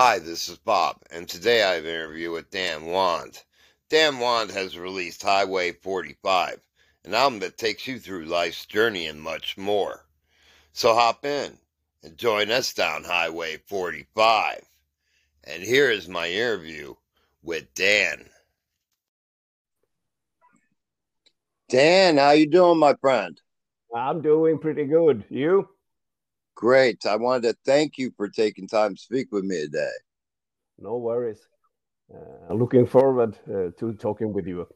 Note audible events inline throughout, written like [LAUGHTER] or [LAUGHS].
Hi, this is Bob, and today I have an interview with Dan Wande. Dan Wande has released Highway 45, an album that takes you through life's journey and much more. So hop in and join us down Highway 45. And here is my interview with Dan. Dan, how you doing, my friend? I'm doing pretty good. You? Great. I wanted to thank you for taking time to speak with me today. No worries. Uh, looking forward uh, to talking with you.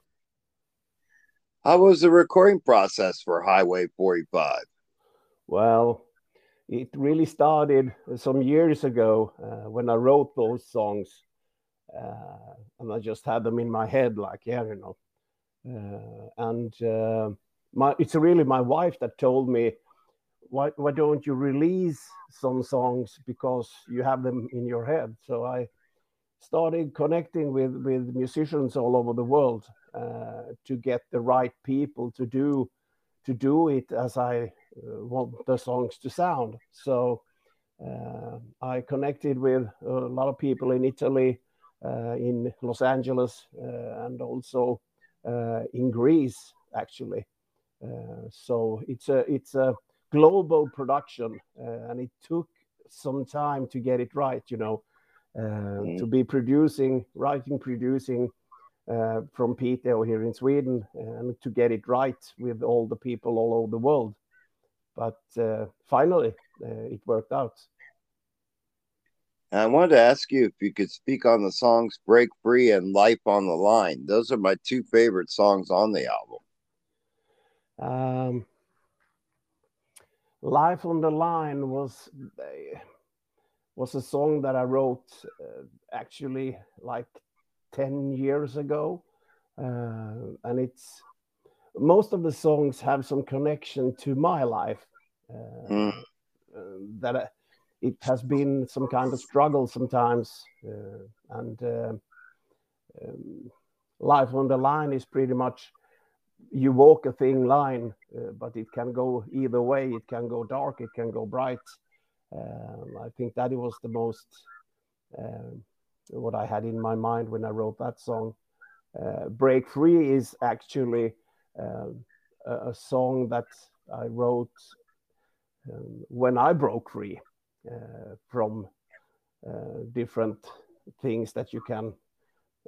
How was the recording process for Highway 45? Well, it really started some years ago uh, when I wrote those songs, uh, and I just had them in my head, like yeah, you know. Uh, and uh, my, it's really my wife that told me why why don't you release some songs because you have them in your head? So i started connecting with with musicians all over the world uh, to get the right people to do to do it as i uh, want the songs to sound. So uh, i connected with a lot of people in italy uh, in los angeles uh, and also uh, in greece actually. So it's a it's a global production, uh, and it took some time to get it right. You know, uh, mm. to be producing, writing, producing uh, from Piteå here in Sweden, and to get it right with all the people all over the world. But uh, finally, uh, it worked out. I wanted to ask you if you could speak on the songs Break Free and Life on the Line. Those are my two favorite songs on the album. Um, Life on the Line was was a song that I wrote uh, actually like 10 years ago. Uh, and it's most of the songs have some connection to my life. Uh, mm. that uh, it has been some kind of struggle sometimes. Uh, and uh, um, Life on the Line is pretty much you walk a thin line, uh, but it can go either way. It can go dark, it can go bright. Um, I think that was the most uh, what I had in my mind when I wrote that song. Uh, Break Free is actually um, a, a, song that I wrote um, when I broke free uh, from uh, different things that you can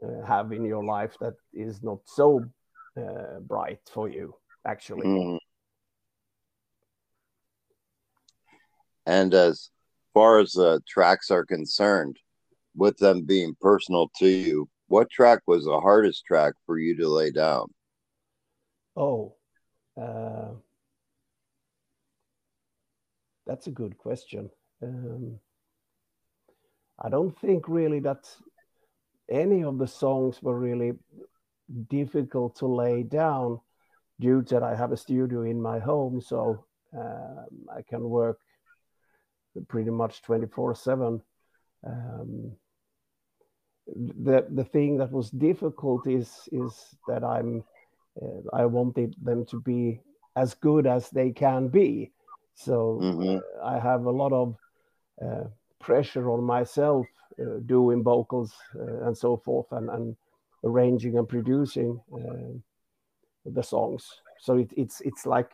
uh, have in your life that is not so uh, bright for you, actually. Mm. And as far as the tracks are concerned, with them being personal to you, what track was the hardest track for you to lay down? Oh, uh, that's a good question. Um, I don't think really that any of the songs were really difficult to lay down due to that I have a studio in my home, so um, I can work pretty much 24 7. Um, the the thing that was difficult is is that I'm uh, I wanted them to be as good as they can be. So mm-hmm. uh, I have a lot of uh, pressure on myself uh, doing vocals uh, and so forth, and and arranging and producing uh, the songs. So it, it's it's like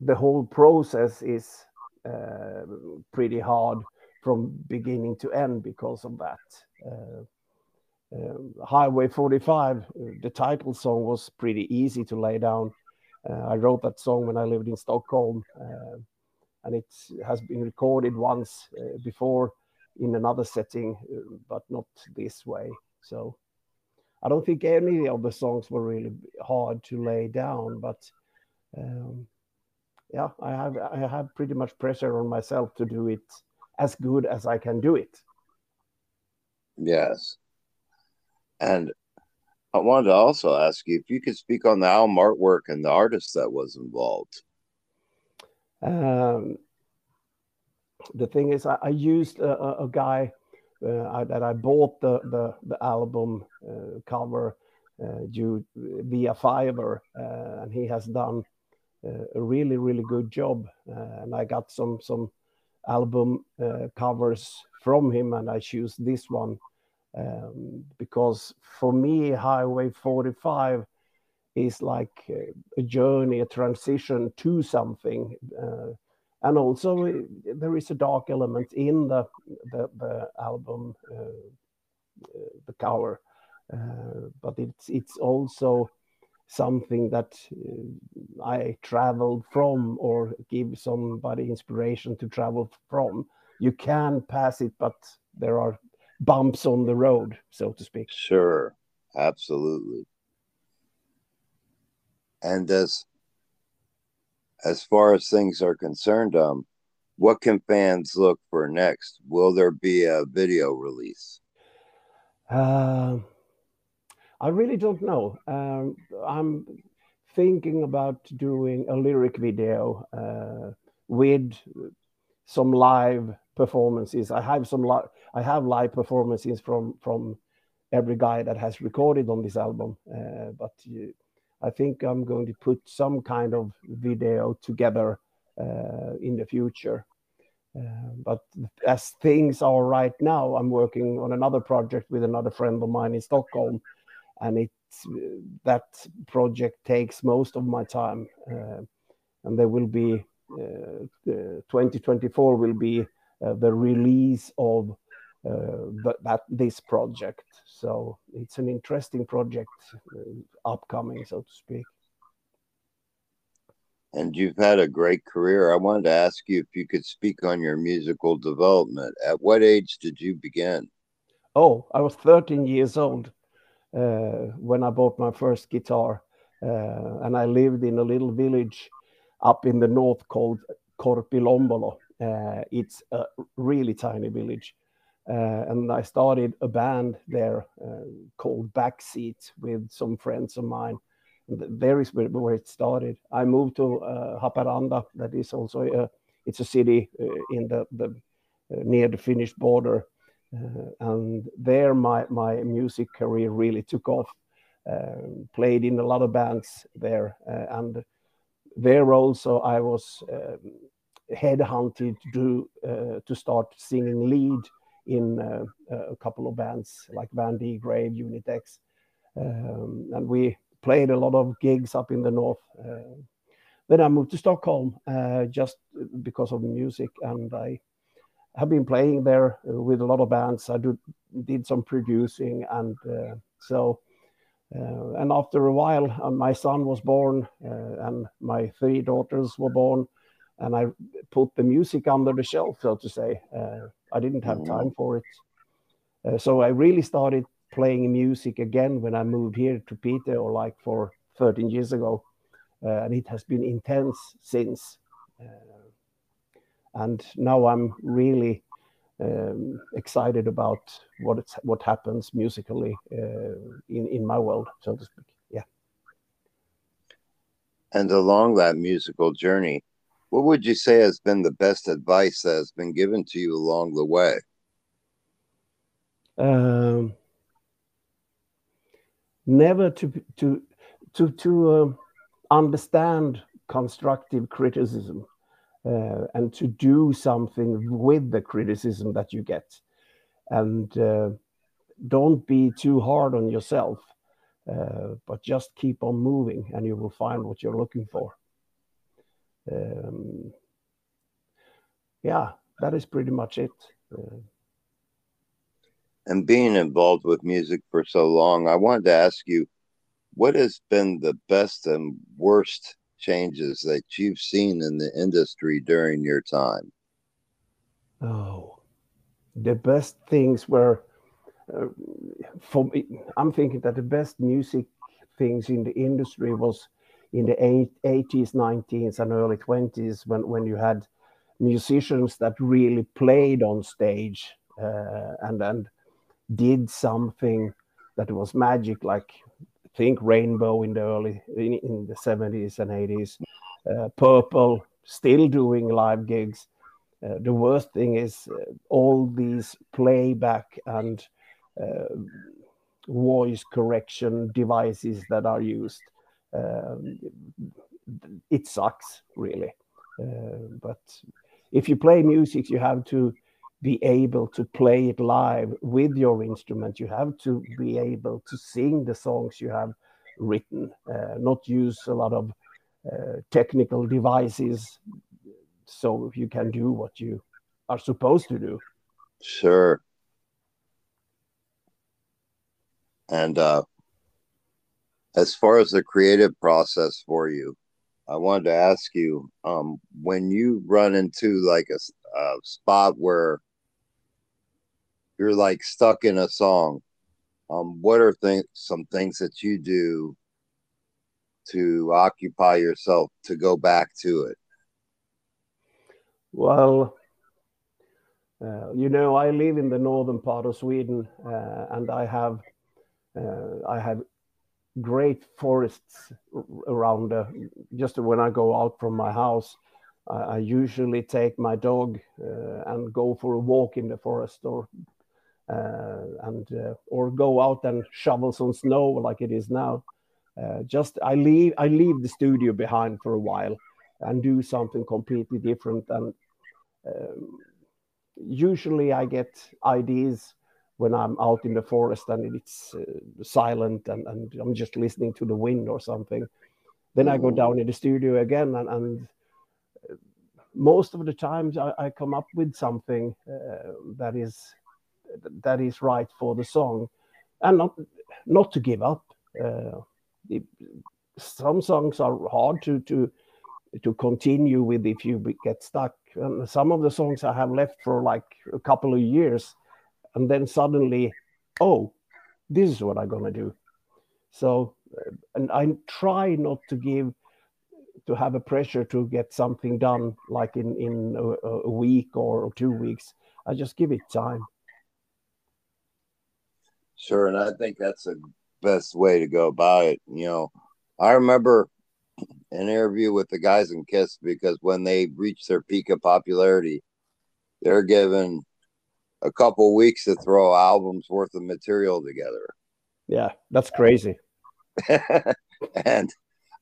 the whole process is uh, pretty hard from beginning to end because of that. Uh, uh, Highway 45, the title song was pretty easy to lay down. Uh, I wrote that song when I lived in Stockholm, uh, and it has been recorded once before in another setting, but not this way. So I don't think any of the songs were really hard to lay down, but um, yeah, I have I have pretty much pressure on myself to do it as good as I can do it. Yes, and I wanted to also ask you if you could speak on the album artwork and the artist that was involved. Um, the thing is, I, I used a, a, guy uh, I, that I bought the the, the album uh, cover uh, due via Fiverr, and he has done a really really good job. and I got some some album uh, covers from him, and I choose this one um, because for me, Highway 45 is like a journey, a transition to something. Uh, and also, there is a dark element in the the, the album, uh, uh the cover, uh, but it's it's also something that uh, I traveled from or give somebody inspiration to travel from. You can pass it, but there are bumps on the road, so to speak. Sure, absolutely. And as as far as things are concerned, um, what can fans look for next? Will there be a video release? Uh, I really don't know. Um, I'm thinking about doing a lyric video uh, with some live performances. I have some li- I have live performances from from every guy that has recorded on this album, uh, but uh, I think I'm going to put some kind of video together uh, in the future. Uh, but as things are right now, I'm working on another project with another friend of mine in Stockholm and it's that project takes most of my time uh, and there will be uh, 2024 will be uh, the release of uh, that this project so it's an interesting project uh, upcoming so to speak and you've had a great career. I wanted to ask you if you could speak on your musical development. At what age did you begin? Oh, I was 13 years old uh, when I bought my first guitar. Uh, and I lived in a little village up in the north called Korpilombolo. Uh, it's a really tiny village. Uh, and I started a band there uh, called Backseat with some friends of mine. And there is where, where, it started. I moved to uh, Haparanda, that is also a, it's a city in the, the near the Finnish border, uh, and there, my my music career really took off. Um, played in a lot of bands there, uh, and there also I was um, headhunted to uh, to start singing lead in uh, a couple of bands like Van D Grave, Unitex, um, and we played a lot of gigs up in the north. Uh, then I moved to Stockholm uh, just because of the music, and I have been playing there with a lot of bands. I did some producing, and so. And after a while, my son was born, and my three daughters were born, and I put the music under the shelf, so to say. Uh, I didn't have time mm-hmm. for it, so I really started playing music again when I moved here to Piteå, or like for 13 years ago, and it has been intense since and now I'm really um, excited about what it's what happens musically uh, in in my world, so to speak. Yeah. And along that musical journey, what would you say has been the best advice that has been given to you along the way? Um, never to to to to uh, understand constructive criticism uh, and to do something with the criticism that you get. And uh, don't be too hard on yourself, uh, but just keep on moving and you will find what you're looking for. Um, yeah, that is pretty much it. Uh, and being involved with music for so long, I wanted to ask you what has been the best and worst changes that you've seen in the industry during your time? Oh, the best things were uh, for me. I'm thinking that the best music things in the industry was in the 80s, 90s, and early 20s when, when you had musicians that really played on stage uh, and and did something that was magic, like think Rainbow in the early in, in the 70s and 80s, uh, Purple still doing live gigs. Uh, the worst thing is uh, all these playback and uh, voice correction devices that are used. Um, it sucks really, uh, but if you play music, you have to be able to play it live with your instrument. You have to be able to sing the songs you have written, uh, not use a lot of uh, technical devices so you can do what you are supposed to do. Sure. And uh, as far as the creative process for you, I wanted to ask you um, when you run into like a, a spot where you're like stuck in a song, um, what are some things that you do to occupy yourself to go back to it? Well, uh, you know, I live in the northern part of Sweden, uh, and I have uh, I have great forests around. Uh, just when I go out from my house, I, I usually take my dog uh, and go for a walk in the forest, or uh, and or go out and shovel some snow like it is now. just I leave I leave the studio behind for a while and do something completely different and um, usually I get ideas when I'm out in the forest and it's uh, silent and, and I'm just listening to the wind or something. Then I go mm. down in the studio again and, and uh, most of the times I, I come up with something uh, that is that is right for the song and not not to give up. Uh, it, some songs are hard to to to continue with if you get stuck. And some of the songs I have left for like a couple of years, and then suddenly, oh, this is what I'm gonna do. So, uh, and I try not to give to have a pressure to get something done like in in a, a week or two weeks. I just give it time. Sure, and I think that's the best way to go about it. You know, I remember an interview with the guys in Kiss because when they reach their peak of popularity, they're given a couple weeks to throw albums worth of material together. Yeah, that's crazy. [LAUGHS] and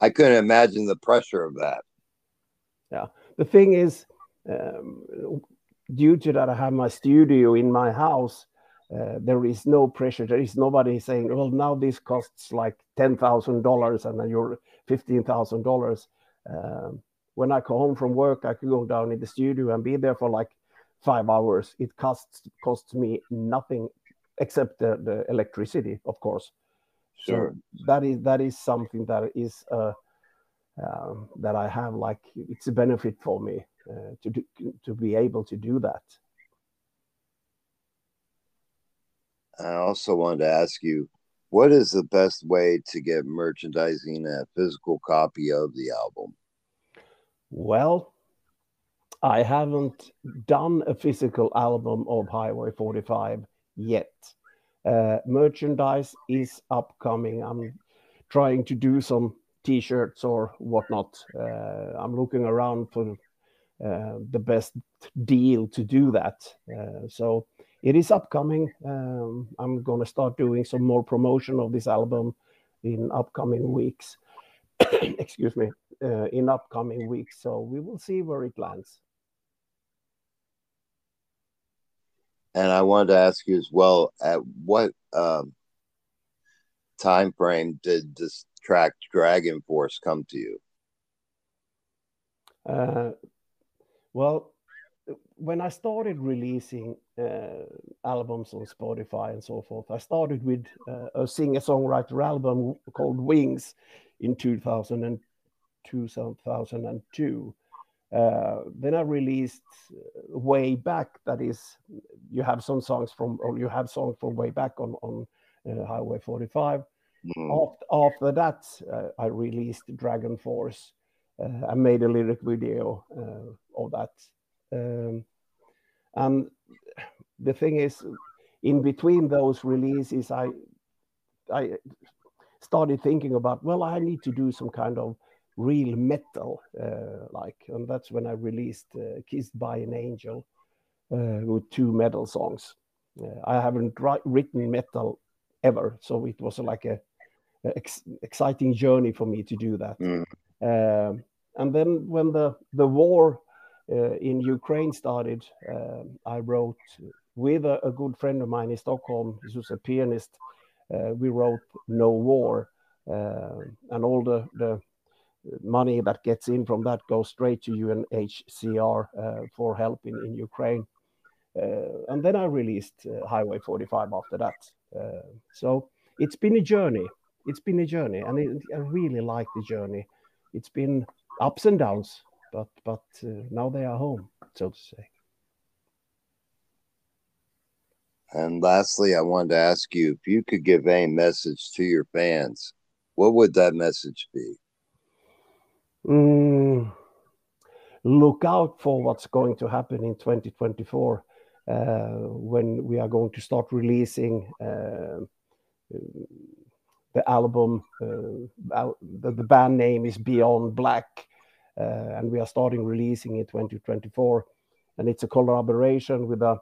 I couldn't imagine the pressure of that. Yeah, the thing is, um, due to that, I have my studio in my house. Uh, there is no pressure. There is nobody saying, "Well, now this costs like ten thousand dollars, and then you're fifteen thousand dollars. Um, when I come home from work, I can go down in the studio and be there for like five hours. It costs costs me nothing except the, the electricity, of course. Sure. So that is that is something that is uh, um, that I have like it's a benefit for me uh, to do, to be able to do that. I also wanted to ask you what is the best way to get merchandising a physical copy of the album? Well, I haven't done a physical album of Highway 45 yet. Uh, merchandise is upcoming. I'm trying to do some t-shirts or whatnot. Uh, I'm looking around for uh, the best deal to do that. Uh, so it is upcoming. Um, I'm going to start doing some more promotion of this album in upcoming weeks. [COUGHS] Excuse me, uh, in upcoming weeks. So we will see where it lands. And I wanted to ask you as well: at what um, time frame did this track Dragon Force come to you? Uh, well, when I started releasing uh, albums on Spotify and so forth, I started with uh, a singer-songwriter album called Wings in 2000 and 2002. Uh, then I released uh, way back. That is, you have some songs from, or you have songs from way back on on uh, Highway 45. Mm. After, after that, uh, I released Dragon Force. I made a lyric video of that. Um, and the thing is, in between those releases, I I started thinking about well, I need to do some kind of real metal, uh, like, and that's when I released uh, "Kissed by an Angel" uh, with two metal songs. Uh, I haven't written metal ever, so it was like a, a ex exciting journey for me to do that. Mm. and then when the the war uh, in Ukraine started, um, I wrote with a, a, good friend of mine in Stockholm, who's a pianist. Uh, we wrote "No War," uh, and all the the money that gets in from that goes straight to UNHCR uh, for help in, in Ukraine. Uh, and then I released uh, Highway 45 after that. so it's been a journey. It's been a journey, and it, I really like the journey. It's been ups and downs, but but now they are home, so to say. And lastly, I wanted to ask you if you could give a message to your fans, what would that message be? Mm, look out for what's going to happen in 2024 uh, when we are going to start releasing uh, the album. Uh, the, the, band name is Beyond Black, and we are starting releasing in 2024. And it's a collaboration with a,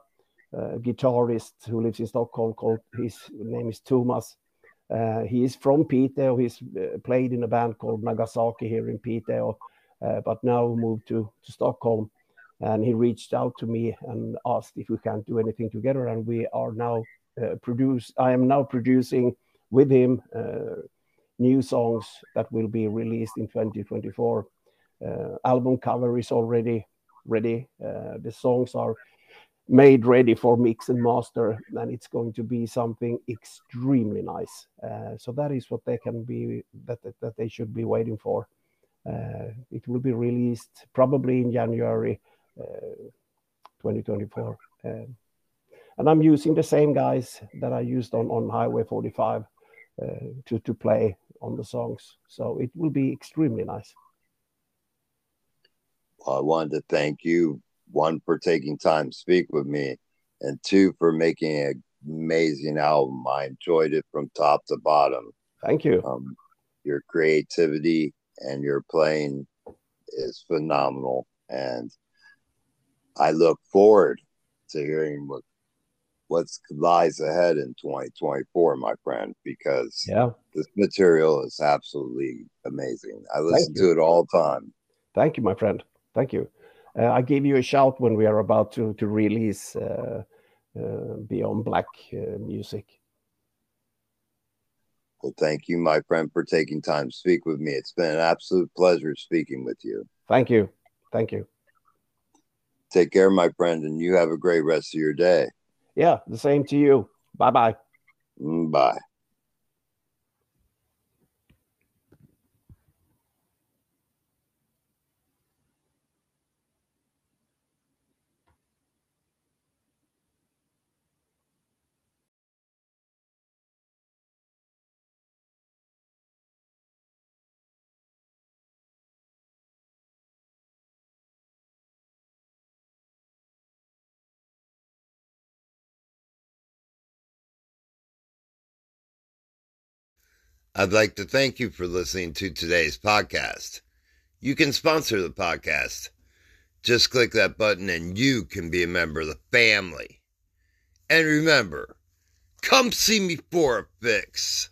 a guitarist who lives in Stockholm called his name is Thomas uh, he is from Piteå. He's uh, played in a band called Nagasaki here in Piteå, uh, but now moved to, to Stockholm. And he reached out to me and asked if we can do anything together. And we are now uh, produce. I am now producing with him uh, new songs that will be released in 2024. Uh, album cover is already ready. the songs are made ready for mix and master and it's going to be something extremely nice. Uh, so that is what they can be that, that, they should be waiting for. Uh, it will be released probably in january uh, 2024 um, and i'm using the same guys that i used on, on highway 45 uh, to, to play on the songs. So it will be extremely nice. Well, i wanted to thank you one for taking time to speak with me, and two for making an amazing album. I enjoyed it from top to bottom. Thank you. Um, your creativity and your playing is phenomenal, and I look forward to hearing what what lies ahead in 2024, my friend, because yeah, this material is absolutely amazing. I listen to it all the time. Thank you, my friend. Thank you. Uh, I gave you a shout when we are about to to release uh, uh, Beyond Black music. Well, thank you, my friend, for taking time to speak with me. It's been an absolute pleasure speaking with you. Thank you. Thank you. Take care, my friend, and you have a great rest of your day. Yeah, the same to you. Bye bye. Mm, bye. I'd like to thank you for listening to today's podcast. You can sponsor the podcast. Just click that button and you can be a member of the family. And remember, come see me for a fix.